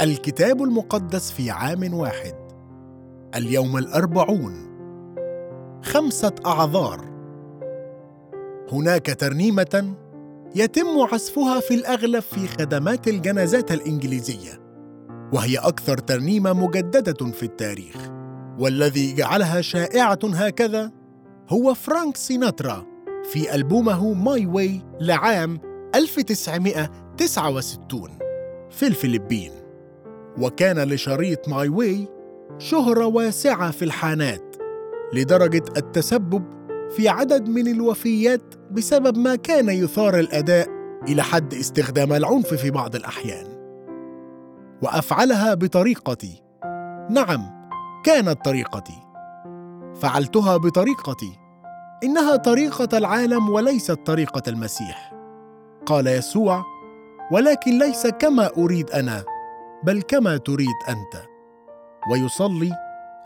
الكتاب المقدس في عام واحد. اليوم الأربعون. خمسة أعذار. هناك ترنيمة يتم عزفها في الأغلب في خدمات الجنازات الإنجليزية وهي أكثر ترنيمة مجددة في التاريخ والذي جعلها شائعة هكذا هو فرانك سيناترا في ألبومه My Way لعام 1969 في الفلبين. وكان لشريط My Way شهرة واسعة في الحانات لدرجة التسبب في عدد من الوفيات بسبب ما كان يثار الأداء إلى حد استخدام العنف في بعض الأحيان. وأفعلها بطريقتي. نعم كانت طريقتي. فعلتها بطريقتي. إنها طريقة العالم وليست طريقة المسيح. قال يسوع ولكن ليس كما أريد أنا. بل كما تريد أنت. ويصلي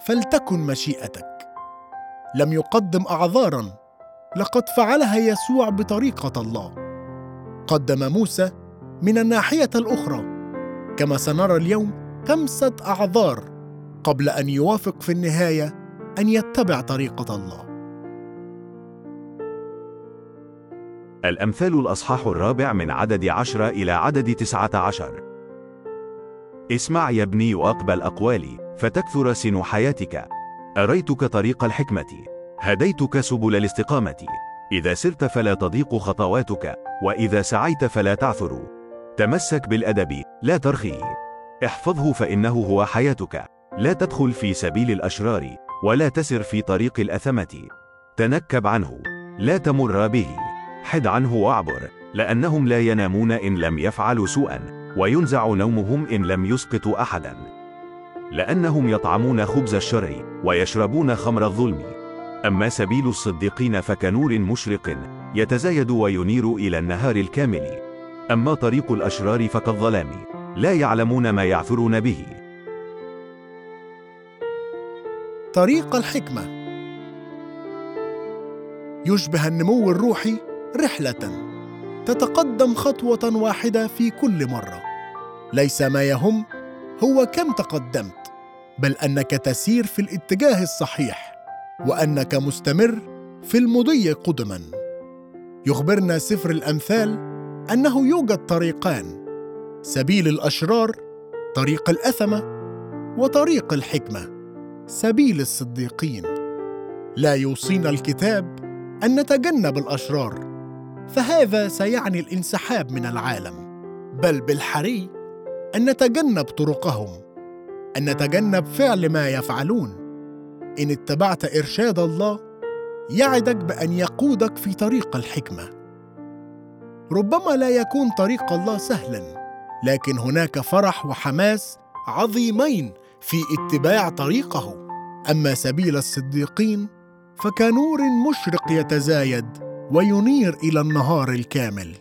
فلتكن مشيئتك. لم يقدم اعذارا. لقد فعلها يسوع بطريقة الله. قدم موسى من الناحية الأخرى. كما سنرى اليوم خمسة أعذار قبل أن يوافق في النهاية أن يتبع طريقة الله. الأمثال الأصحاح الرابع من عدد عشرة إلى عدد تسعة عشر. اسمع يا ابني وأقبل أقوالي فتكثر سن حياتك. أريتك طريق الحكمة. هديتك سبل الاستقامة. إذا سرت فلا تضيق خطواتك وإذا سعيت فلا تعثر. تمسك بالأدب لا ترخي. احفظه فإنه هو حياتك. لا تدخل في سبيل الأشرار ولا تسر في طريق الأثمة. تنكب عنه لا تمر به. حد عنه وأعبر لأنهم لا ينامون إن لم يفعلوا سوءا. وينزع نومهم إن لم يسقطوا أحدا. لأنهم يطعمون خبز الشر ويشربون خمر الظلم. أما سبيل الصديقين فكنور مشرق يتزايد وينير إلى النهار الكامل. أما طريق الأشرار فكالظلام لا يعلمون ما يعثرون به. طريق الحكمة. يشبه النمو الروحي رحلة. تتقدم خطوة واحدة في كل مرة. ليس ما يهم هو كم تقدمت بل أنك تسير في الاتجاه الصحيح وأنك مستمر في المضي قدما. يخبرنا سفر الأمثال أنه يوجد طريقان سبيل الأشرار طريق الأثمة وطريق الحكمة سبيل الصديقين. لا يوصينا الكتاب أن نتجنب الأشرار. فهذا سيعني الانسحاب من العالم. بل بالحري أن نتجنب طرقهم أن نتجنب فعل ما يفعلون. إن اتبعت إرشاد الله يعدك بأن يقودك في طريق الحكمة. ربما لا يكون طريق الله سهلا لكن هناك فرح وحماس عظيمين في اتباع طريقه. أما سبيل الصديقين فكنور مشرق يتزايد. وينير إلى النهار الكامل.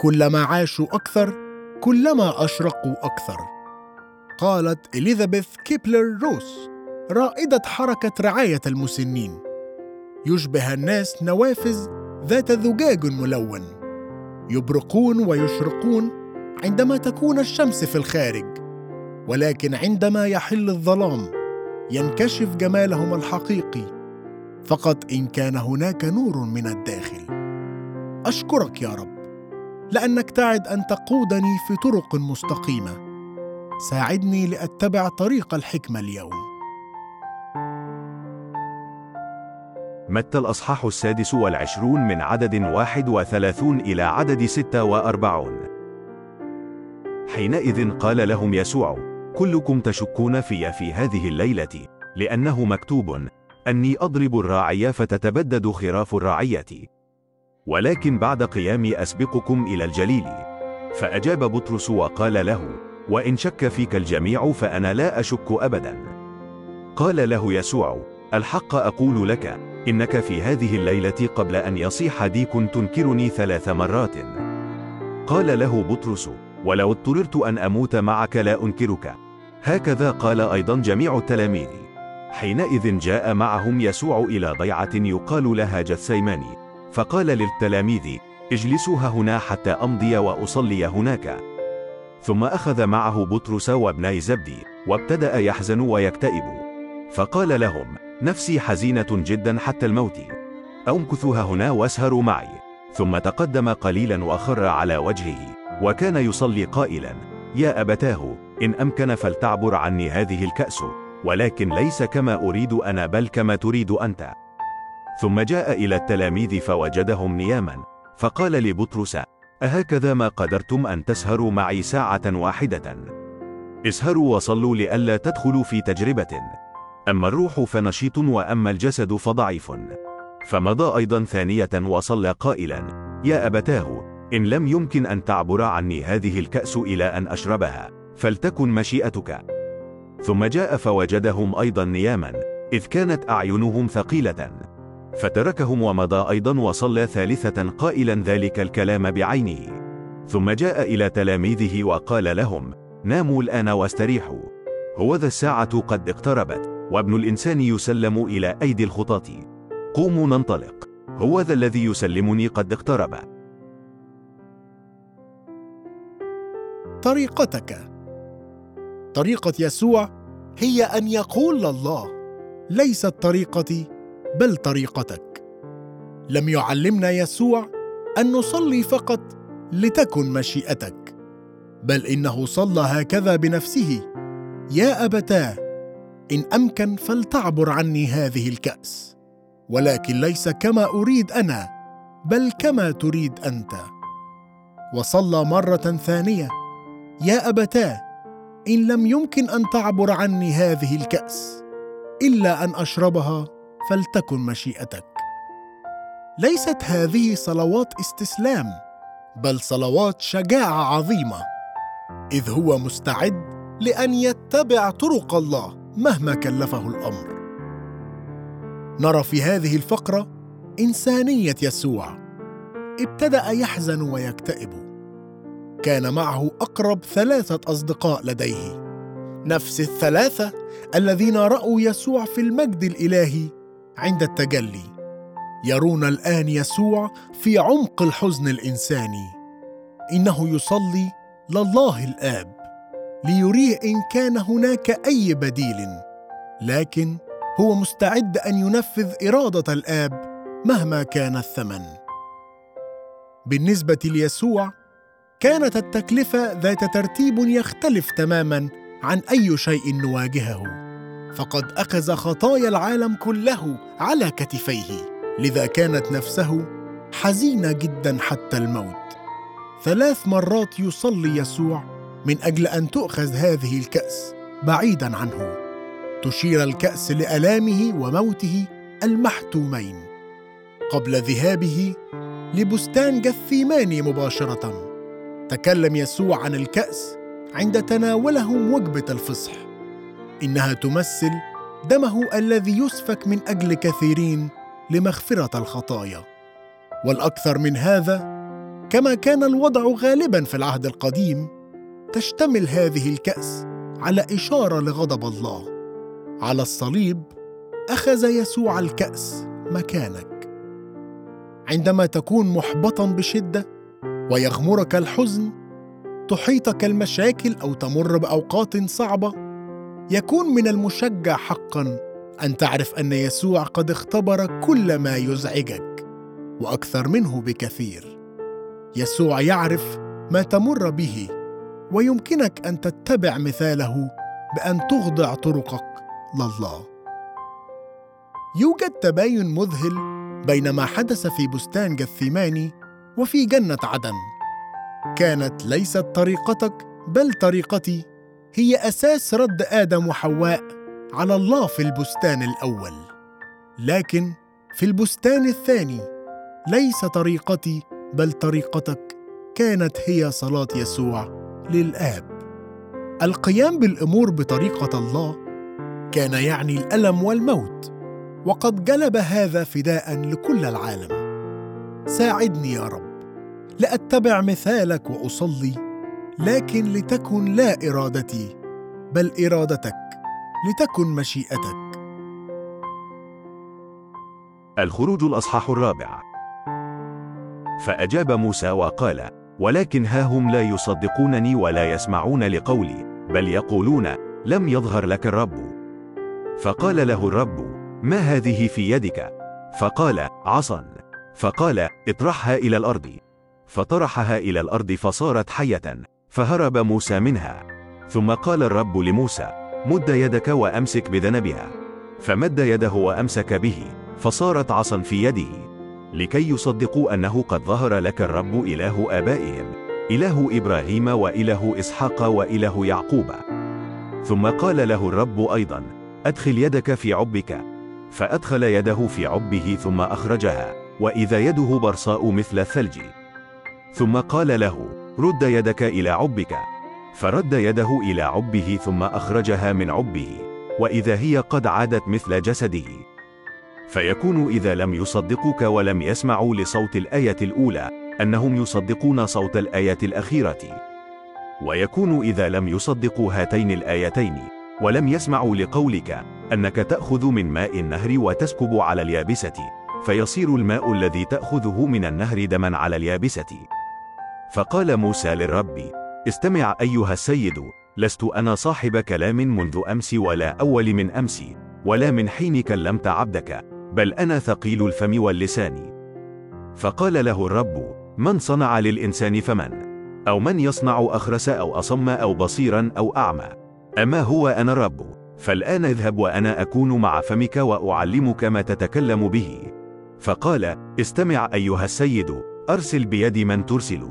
كلما عاشوا أكثر كلما أشرقوا أكثر. قالت إليزابيث كيبلر روس رائدة حركة رعاية المسنين. يشبه الناس نوافذ ذات زجاج ملون. يبرقون ويشرقون عندما تكون الشمس في الخارج. ولكن عندما يحل الظلام ينكشف جمالهم الحقيقي. فقط إن كان هناك نور من الداخل. أشكرك يا رب لأنك تعد أن تقودني في طرق مستقيمة. ساعدني لأتبع طريق الحكمة اليوم. متى الأصحاح السادس والعشرون من عدد واحد وثلاثون إلى عدد ستة وأربعون؟ حينئذ قال لهم يسوع كلكم تشكون في في هذه الليلة لأنه مكتوب أني أضرب الراعي فتتبدد خراف الرعية. ولكن بعد قيامي أسبقكم إلى الجليل. فأجاب بطرس وقال له وإن شك فيك الجميع فأنا لا أشك أبدا. قال له يسوع الحق أقول لك إنك في هذه الليلة قبل أن يصيح ديك تنكرني ثلاث مرات. قال له بطرس ولو اضطررت أن أموت معك لا أنكرك. هكذا قال أيضا جميع التلاميذ. حينئذ جاء معهم يسوع إلى ضيعة يقال لها جثيماني فقال للتلاميذ اجلسوا هنا حتى أمضي وأصلي هناك. ثم أخذ معه بطرس وابني زبدي وابتدأ يحزن ويكتئب. فقال لهم نفسي حزينة جدا حتى الموت. أمكثوا هنا واسهروا معي. ثم تقدم قليلا وخر على وجهه وكان يصلي قائلا يا أبتاه إن أمكن فلتعبر عني هذه الكأس. ولكن ليس كما أريد أنا بل كما تريد أنت. ثم جاء إلى التلاميذ فوجدهم نياما. فقال لبطرس أهكذا ما قدرتم أن تسهروا معي ساعة واحدة؟ اسهروا وصلوا لئلا تدخلوا في تجربة. أما الروح فنشيط وأما الجسد فضعيف. فمضى أيضا ثانية وصلى قائلا يا أبتاه إن لم يمكن أن تعبر عني هذه الكأس إلى أن أشربها فلتكن مشيئتك. ثم جاء فوجدهم أيضا نياما إذ كانت أعينهم ثقيلة. فتركهم ومضى أيضا وصلى ثالثة قائلا ذلك الكلام بعينه. ثم جاء إلى تلاميذه وقال لهم ناموا الآن واستريحوا. هوذا الساعة قد اقتربت وابن الإنسان يسلم إلى أيدي الخطاة. قوموا ننطلق. هوذا الذي يسلمني قد اقترب. طريقتك. طريقة يسوع هي أن يقول لله ليست طريقتي بل طريقتك. لم يعلمنا يسوع أن نصلي فقط لتكن مشيئتك بل إنه صلى هكذا بنفسه. يا أبتاه إن أمكن فلتعبر عني هذه الكأس. ولكن ليس كما أريد أنا بل كما تريد أنت. وصلى مرة ثانية. يا أبتاه إن لم يمكن أن تعبر عني هذه الكأس إلا أن أشربها فلتكن مشيئتك. ليست هذه صلوات استسلام بل صلوات شجاعة عظيمة. إذ هو مستعد لأن يتبع طرق الله مهما كلفه الأمر. نرى في هذه الفقرة إنسانية يسوع. ابتدأ يحزن ويكتئب. كان معه أقرب ثلاثة أصدقاء لديه. نفس الثلاثة الذين رأوا يسوع في المجد الإلهي عند التجلي يرون الآن يسوع في عمق الحزن الإنساني. إنه يصلي لله الآب ليريه إن كان هناك أي بديل لكن هو مستعد أن ينفذ إرادة الآب مهما كان الثمن. بالنسبة ليسوع كانت التكلفة ذات ترتيب يختلف تماما عن أي شيء نواجهه. فقد أخذ خطايا العالم كله على كتفيه. لذا كانت نفسه حزينة جدا حتى الموت. ثلاث مرات يصلي يسوع من أجل أن تؤخذ هذه الكأس بعيدا عنه. تشير الكأس لألامه وموته المحتومين. قبل ذهابه لبستان جثيماني مباشرة. تكلم يسوع عن الكأس عند تناولهم وجبة الفصح. إنها تمثل دمه الذي يسفك من أجل كثيرين لمغفرة الخطايا. والأكثر من هذا كما كان الوضع غالبا في العهد القديم تشتمل هذه الكأس على إشارة لغضب الله. على الصليب أخذ يسوع الكأس مكانك. عندما تكون محبطا بشدة ويغمرك الحزن تحيطك المشاكل أو تمر بأوقات صعبة. يكون من المشجع حقا أن تعرف أن يسوع قد اختبر كل ما يزعجك وأكثر منه بكثير. يسوع يعرف ما تمر به ويمكنك أن تتبع مثاله بأن تخضع طرقك لله. يوجد تباين مذهل بين ما حدث في بستان جثيماني وفي جنة عدن. كانت ليست طريقتك بل طريقتي هي أساس رد آدم وحواء على الله في البستان الأول. لكن في البستان الثاني ليس طريقتي بل طريقتك كانت هي صلاة يسوع للآب. القيام بالأمور بطريقة الله كان يعني الألم والموت وقد جلب هذا فداء لكل العالم. ساعدني يا رب. لأتبع مثالك وأصلي لكن لتكن لا إرادتي بل إرادتك لتكن مشيئتك. الخروج الأصحاح الرابع. فأجاب موسى وقال ولكن ها هم لا يصدقونني ولا يسمعون لقولي بل يقولون لم يظهر لك الرب. فقال له الرب ما هذه في يدك؟ فقال عصا. فقال اطرحها إلى الأرض. فطرحها إلى الأرض فصارت حية فهرب موسى منها. ثم قال الرب لموسى مد يدك وأمسك بذنبها. فمد يده وأمسك به فصارت عصا في يده. لكي يصدقوا أنه قد ظهر لك الرب إله آبائهم إله إبراهيم وإله إسحاق وإله يعقوب. ثم قال له الرب أيضا أدخل يدك في عبك. فأدخل يده في عبه ثم أخرجها. وإذا يده برصاء مثل الثلج ثم قال له رد يدك إلى عبك. فرد يده إلى عبه ثم أخرجها من عبه وإذا هي قد عادت مثل جسده. فيكون إذا لم يصدقوك ولم يسمعوا لصوت الآية الأولى أنهم يصدقون صوت الآية الأخيرة. ويكون إذا لم يصدقوا هاتين الآيتين ولم يسمعوا لقولك أنك تأخذ من ماء النهر وتسكب على اليابسة. فيصير الماء الذي تأخذه من النهر دما على اليابسة. فقال موسى للرب استمع أيها السيد لست أنا صاحب كلام منذ أمس ولا أول من أمس ولا من حين كلمت عبدك بل أنا ثقيل الفم واللسان. فقال له الرب من صنع للإنسان فمن أو من يصنع أخرس أو أصم أو بصيرا أو أعمى؟ أما هو أنا الرب فالآن اذهب وأنا أكون مع فمك وأعلمك ما تتكلم به. فقال استمع أيها السيد أرسل بيد من ترسل.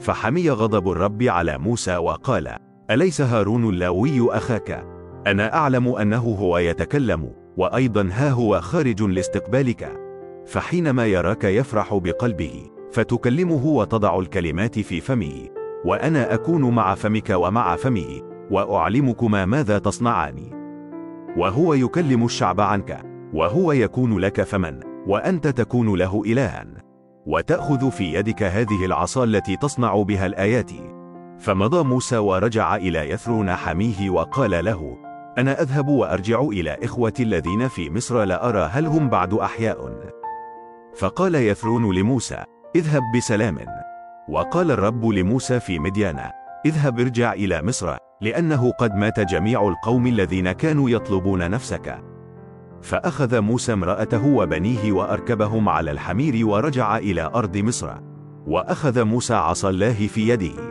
فحمي غضب الرب على موسى وقال أليس هارون اللاوي أخاك؟ أنا أعلم أنه هو يتكلم وأيضا ها هو خارج لاستقبالك. فحينما يراك يفرح بقلبه فتكلمه وتضع الكلمات في فمه وأنا أكون مع فمك ومع فمه وأعلمكما ماذا تصنعان. وهو يكلم الشعب عنك وهو يكون لك فمن وأنت تكون له الها. وتأخذ في يدك هذه العصا التي تصنع بها الآيات. فمضى موسى ورجع إلى يثرون حميه وقال له أنا أذهب وأرجع إلى إخوتي الذين في مصر لارى هل هم بعد أحياء. فقال يثرون لموسى اذهب بسلام. وقال الرب لموسى في مديان اذهب ارجع إلى مصر لأنه قد مات جميع القوم الذين كانوا يطلبون نفسك. فأخذ موسى امرأته وبنيه وأركبهم على الحمير ورجع إلى أرض مصر. وأخذ موسى عصا الله في يده.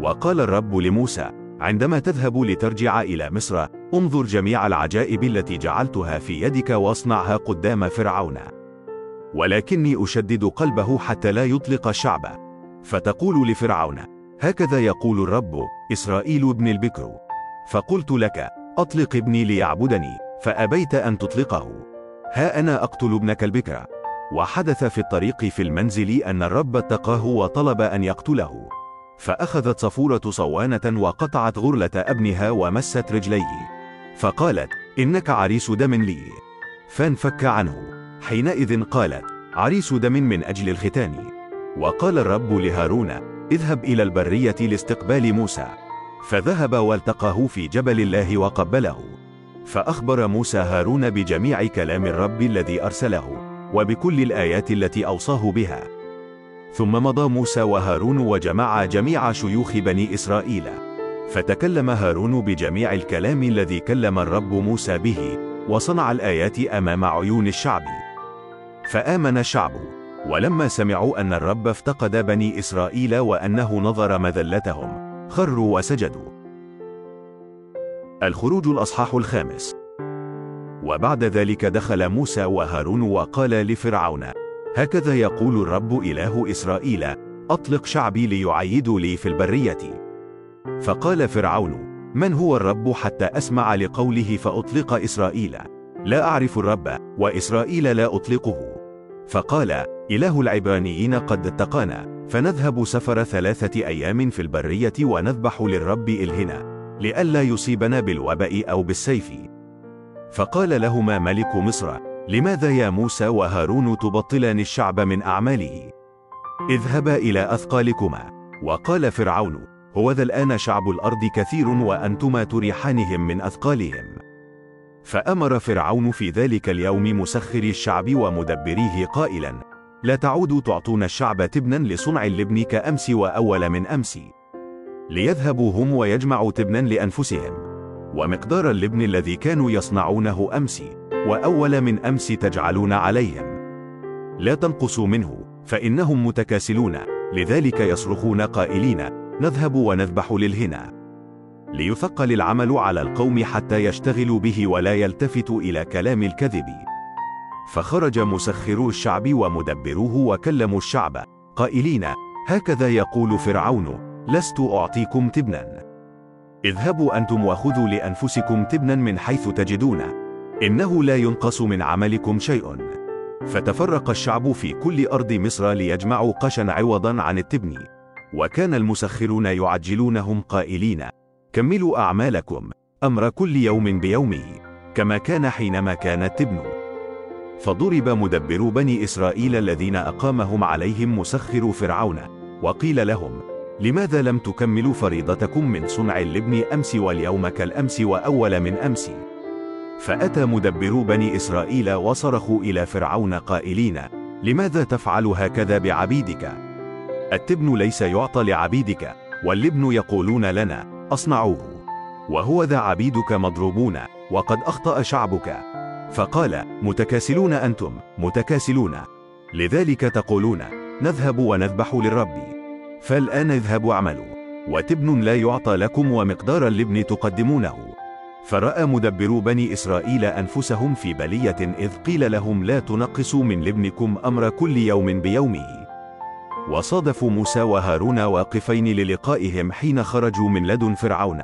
وقال الرب لموسى عندما تذهب لترجع إلى مصر انظر جميع العجائب التي جعلتها في يدك واصنعها قدام فرعون. ولكني أشدد قلبه حتى لا يطلق الشعب. فتقول لفرعون هكذا يقول الرب إسرائيل ابن البكر. فقلت لك أطلق ابني ليعبدني. فأبيت أن تطلقه. ها أنا أقتل ابنك البكر. وحدث في الطريق في المنزل أن الرب اتقاه وطلب أن يقتله. فأخذت صفورة صوانة وقطعت غرلة أبنها ومست رجليه. فقالت إنك عريس دم لي. فانفك عنه. حينئذ قالت عريس دم من أجل الختان. وقال الرب لهارون اذهب إلى البرية لاستقبال موسى. فذهب والتقاه في جبل الله وقبله. فأخبر موسى هارون بجميع كلام الرب الذي أرسله وبكل الآيات التي أوصاه بها. ثم مضى موسى وهارون وجمع جميع شيوخ بني إسرائيل. فتكلم هارون بجميع الكلام الذي كلم الرب موسى به وصنع الآيات أمام عيون الشعب. فآمن الشعب. ولما سمعوا أن الرب افتقد بني إسرائيل وأنه نظر مذلتهم خروا وسجدوا. الخروج الأصحاح الخامس. وبعد ذلك دخل موسى وهارون وقال لفرعون هكذا يقول الرب إله إسرائيل أطلق شعبي ليعيدوا لي في البرية. فقال فرعون من هو الرب حتى أسمع لقوله فأطلق إسرائيل؟ لا أعرف الرب وإسرائيل لا أطلقه. فقال إله العبرانيين قد اتقانا فنذهب سفر ثلاثة أيام في البرية ونذبح للرب إلهنا. لئلا يصيبنا بالوباء أو بالسيف. فقال لهما ملك مصر لماذا يا موسى وهارون تبطلان الشعب من أعماله؟ اذهبا إلى أثقالكما. وقال فرعون هو ذا الآن شعب الأرض كثير وأنتما تريحانهم من أثقالهم. فأمر فرعون في ذلك اليوم مسخري الشعب ومدبريه قائلا لا تعودوا تعطون الشعب تبنا لصنع اللبن كأمس وأول من أمس. ليذهبوا هم ويجمعوا تبنا لأنفسهم. ومقدار اللبن الذي كانوا يصنعونه أمس وأول من أمس تجعلون عليهم. لا تنقصوا منه فإنهم متكاسلون. لذلك يصرخون قائلين نذهب ونذبح للهنا. ليثقل العمل على القوم حتى يشتغلوا به ولا يلتفتوا إلى كلام الكذب. فخرج مسخرو الشعب ومدبروه وكلموا الشعب قائلين هكذا يقول فرعون. لست أعطيكم تبنا. اذهبوا أنتم وخذوا لأنفسكم تبنا من حيث تجدون. إنه لا ينقص من عملكم شيء. فتفرق الشعب في كل أرض مصر ليجمعوا قشا عوضا عن التبن. وكان المسخرون يعجلونهم قائلين كملوا أعمالكم. أمر كل يوم بيومه. كما كان حينما كان التبن. فضرب مدبر بني إسرائيل الذين أقامهم عليهم مسخر فرعون. وقيل لهم لماذا لم تكملوا فريضتكم من صنع اللبن أمس واليوم كالأمس وأول من أمس؟ فأتى مدبر بني إسرائيل وصرخوا إلى فرعون قائلين لماذا تفعل هكذا بعبيدك؟ التبن ليس يعطى لعبيدك واللبن يقولون لنا أصنعوه. وهو ذا عبيدك مضروبون وقد أخطأ شعبك. فقال متكاسلون أنتم متكاسلون. لذلك تقولون نذهب ونذبح للرب. فالآن اذهبوا اعملوا. وتبن لا يعطى لكم ومقدار اللبن تقدمونه. فرأى مدبرو بني إسرائيل أنفسهم في بلية إذ قيل لهم لا تنقصوا من لبنكم أمر كل يوم بيومه. وصادفوا موسى وهارون واقفين للقائهم حين خرجوا من لدن فرعون.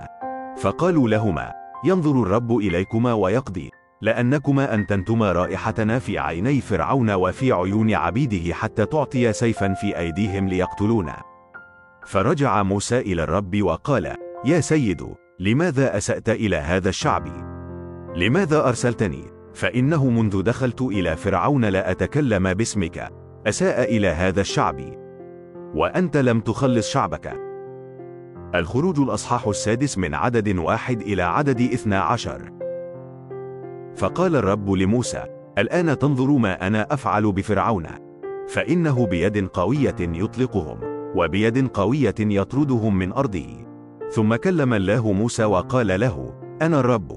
فقالوا لهما ينظر الرب إليكما ويقضي. لأنكما أنتنتما رائحتنا في عيني فرعون وفي عيون عبيده حتى تعطي سيفا في أيديهم ليقتلونا. فرجع موسى إلى الرب وقال يا سيد لماذا أسأت إلى هذا الشعب؟ لماذا أرسلتني؟ فإنه منذ دخلت إلى فرعون لا أتكلم باسمك. أساء إلى هذا الشعب. وأنت لم تخلص شعبك. الخروج الأصحاح السادس من عدد واحد إلى عدد إثنى عشر. فقال الرب لموسى الآن تنظر ما أنا أفعل بفرعون. فإنه بيد قوية يطلقهم. وبيد قوية يطردهم من أرضه ثم كلم الله موسى وقال له أنا الرب.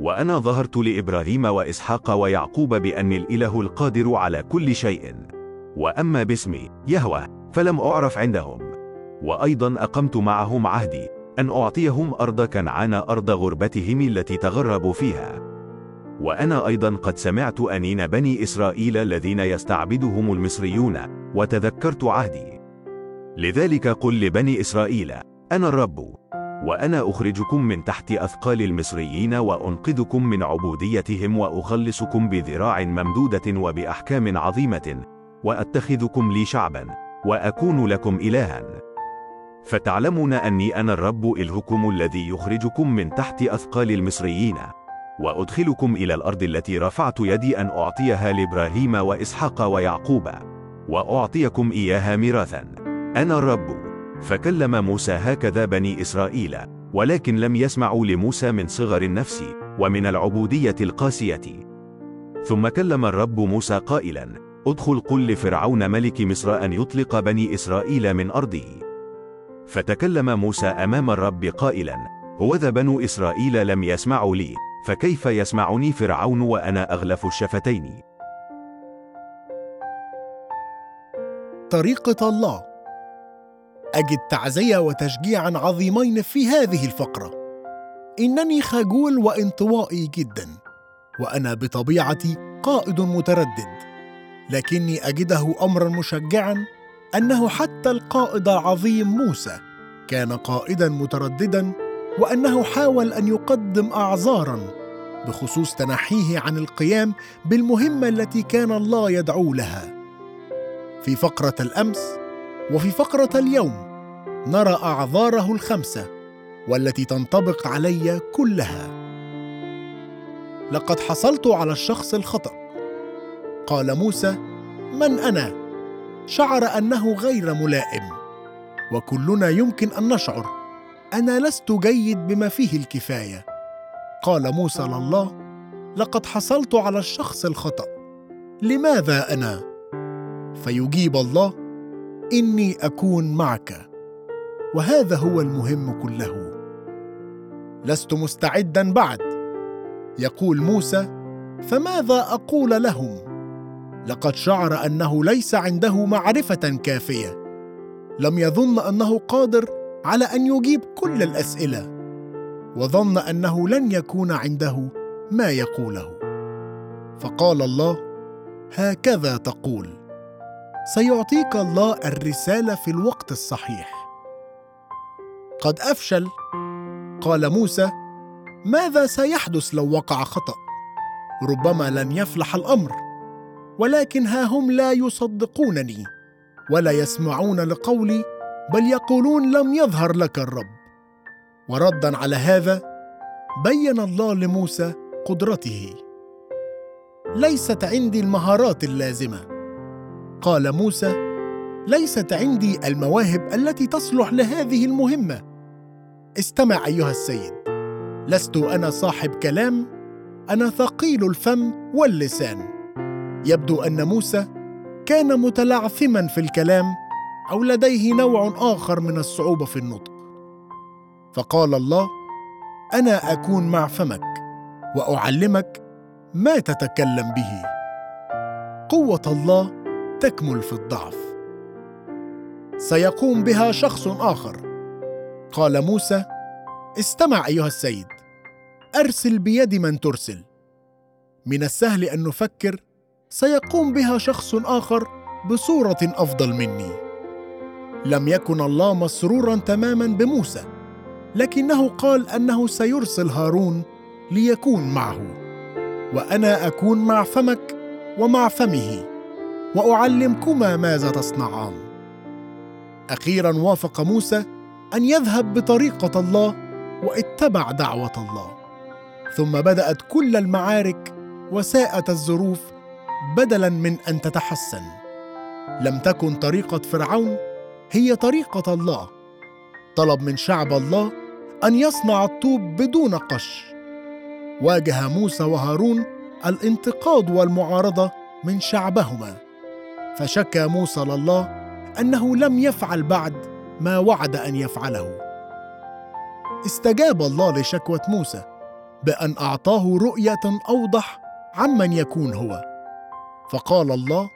وأنا ظهرت لإبراهيم وإسحاق ويعقوب بأني الإله القادر على كل شيء. وأما باسمي يهوى فلم أعرف عندهم. وأيضا أقمت معهم عهدي أن أعطيهم أرض كنعان أرض غربتهم التي تغربوا فيها. وأنا أيضا قد سمعت أنين بني إسرائيل الذين يستعبدهم المصريون وتذكرت عهدي. لذلك قل لبني إسرائيل أنا الرب وأنا أخرجكم من تحت أثقال المصريين وأنقذكم من عبوديتهم وأخلصكم بذراع ممدودة وبأحكام عظيمة وأتخذكم لي شعبا وأكون لكم إلها. فتعلمون أني أنا الرب إلهكم الذي يخرجكم من تحت أثقال المصريين وأدخلكم إلى الأرض التي رفعت يدي أن أعطيها لإبراهيم وإسحاق ويعقوب وأعطيكم إياها ميراثا. أنا الرب فكلم موسى هكذا بني إسرائيل ولكن لم يسمعوا لموسى من صغر النفس ومن العبودية القاسية. ثم كلم الرب موسى قائلا ادخل قل لفرعون ملك مصر أن يطلق بني إسرائيل من أرضه. فتكلم موسى أمام الرب قائلا هوذا بنو إسرائيل لم يسمعوا لي فكيف يسمعني فرعون وأنا أغلف الشفتين؟ طريقة الله. أجد تعزية وتشجيعا عظيمين في هذه الفقرة. إنني خجول وانطوائي جدا وأنا بطبيعتي قائد متردد لكني أجده أمرا مشجعا أنه حتى القائد العظيم موسى كان قائدا مترددا وأنه حاول أن يقدم أعذارا بخصوص تنحيه عن القيام بالمهمة التي كان الله يدعو لها. في فقرة الأمس وفي فقرة اليوم نرى أعذاره الخمسة والتي تنطبق علي كلها. لقد حصلت على الشخص الخطأ. قال موسى من أنا؟ شعر أنه غير ملائم. وكلنا يمكن أن نشعر أنا لست جيد بما فيه الكفاية. قال موسى لله لقد حصلت على الشخص الخطأ. لماذا أنا؟ فيجيب الله إني أكون معك. وهذا هو المهم كله. لست مستعدا بعد. يقول موسى فماذا أقول لهم؟ لقد شعر أنه ليس عنده معرفة كافية. لم يظن أنه قادر على أن يجيب كل الأسئلة. وظن أنه لن يكون عنده ما يقوله. فقال الله هكذا تقول. سيعطيك الله الرسالة في الوقت الصحيح. قد أفشل. قال موسى ماذا سيحدث لو وقع خطأ؟ ربما لن يفلح الأمر ولكن ها هم لا يصدقونني ولا يسمعون لقولي بل يقولون لم يظهر لك الرب. وردا على هذا بين الله لموسى قدرته. ليست عندي المهارات اللازمة. قال موسى ليست عندي المواهب التي تصلح لهذه المهمة. استمع أيها السيد لست أنا صاحب كلام أنا ثقيل الفم واللسان. يبدو أن موسى كان متلعثما في الكلام أو لديه نوع آخر من الصعوبة في النطق. فقال الله أنا أكون مع فمك وأعلمك ما تتكلم به. قوة الله تكمل في الضعف. سيقوم بها شخص آخر. قال موسى استمع أيها السيد أرسل بيد من ترسل. من السهل أن نفكر سيقوم بها شخص آخر بصورة أفضل مني. لم يكن الله مسرورا تماما بموسى لكنه قال أنه سيرسل هارون ليكون معه. وأنا أكون مع فمك ومع فمه. وأعلمكما ماذا تصنعان. أخيرا وافق موسى أن يذهب بطريقة الله واتبع دعوة الله. ثم بدأت كل المعارك وساءت الظروف بدلا من أن تتحسن. لم تكن طريقة فرعون هي طريقة الله. طلب من شعب الله أن يصنع الطوب بدون قش. واجه موسى وهارون الانتقاد والمعارضة من شعبهما. فشكى موسى لله أنه لم يفعل بعد ما وعد أن يفعله. استجاب الله لشكوى موسى بأن أعطاه رؤية أوضح عمن يكون هو. فقال الله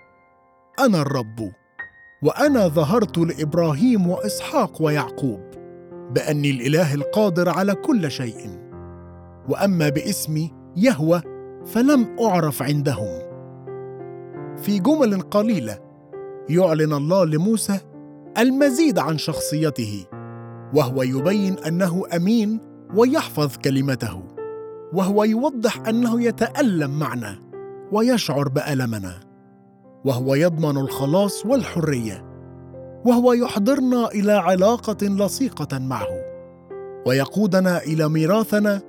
أنا الرب وأنا ظهرت لإبراهيم وإسحاق ويعقوب بأني الإله القادر على كل شيء. وأما باسمي يهوى فلم أعرف عندهم. في جمل قليلة يعلن الله لموسى المزيد عن شخصيته وهو يبين أنه أمين ويحفظ كلمته وهو يوضح أنه يتألم معنا ويشعر بألمنا وهو يضمن الخلاص والحرية وهو يحضرنا إلى علاقة لصيقة معه ويقودنا إلى ميراثنا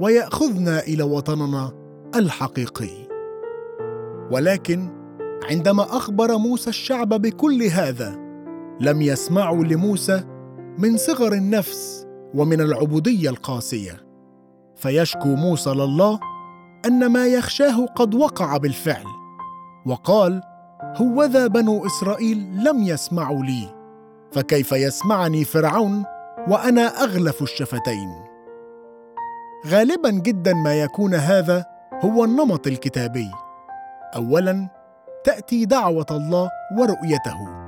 ويأخذنا إلى وطننا الحقيقي. ولكن عندما أخبر موسى الشعب بكل هذا لم يسمعوا لموسى من صغر النفس ومن العبودية القاسية. فيشكو موسى لله أن ما يخشاه قد وقع بالفعل وقال هوذا بنو إسرائيل لم يسمعوا لي فكيف يسمعني فرعون وأنا أغلف الشفتين؟ غالبا جدا ما يكون هذا هو النمط الكتابي. اولا تأتي دعوة الله ورؤيته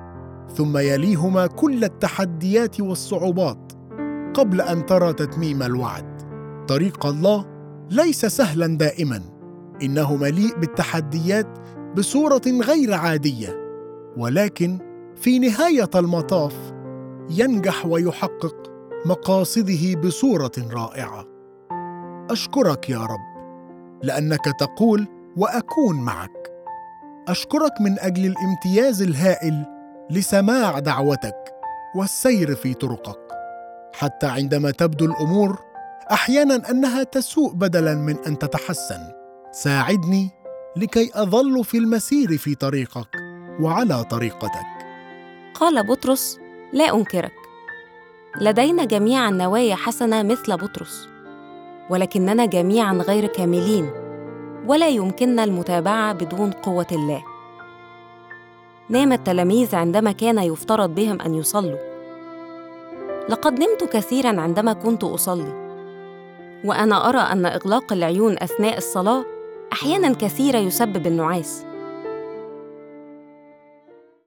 ثم يليهما كل التحديات والصعوبات قبل أن ترى تتميم الوعد. طريق الله ليس سهلا دائما إنه مليء بالتحديات بصورة غير عادية ولكن في نهاية المطاف ينجح ويحقق مقاصده بصورة رائعة. أشكرك يا رب لأنك تقول وأكون معك. أشكرك من أجل الامتياز الهائل لسماع دعوتك والسير في طرقك. حتى عندما تبدو الأمور أحيانا أنها تسوء بدلا من أن تتحسن. ساعدني لكي أظل في المسير في طريقك وعلى طريقتك. قال بطرس لا أنكرك. لدينا جميعا نوايا حسنة مثل بطرس ولكننا جميعا غير كاملين. ولا يمكننا المتابعة بدون قوة الله. نام التلاميذ عندما كان يفترض بهم أن يصلوا. لقد نمت كثيرا عندما كنت أصلي. وأنا أرى أن إغلاق العيون أثناء الصلاة أحيانا كثيرة يسبب النعاس.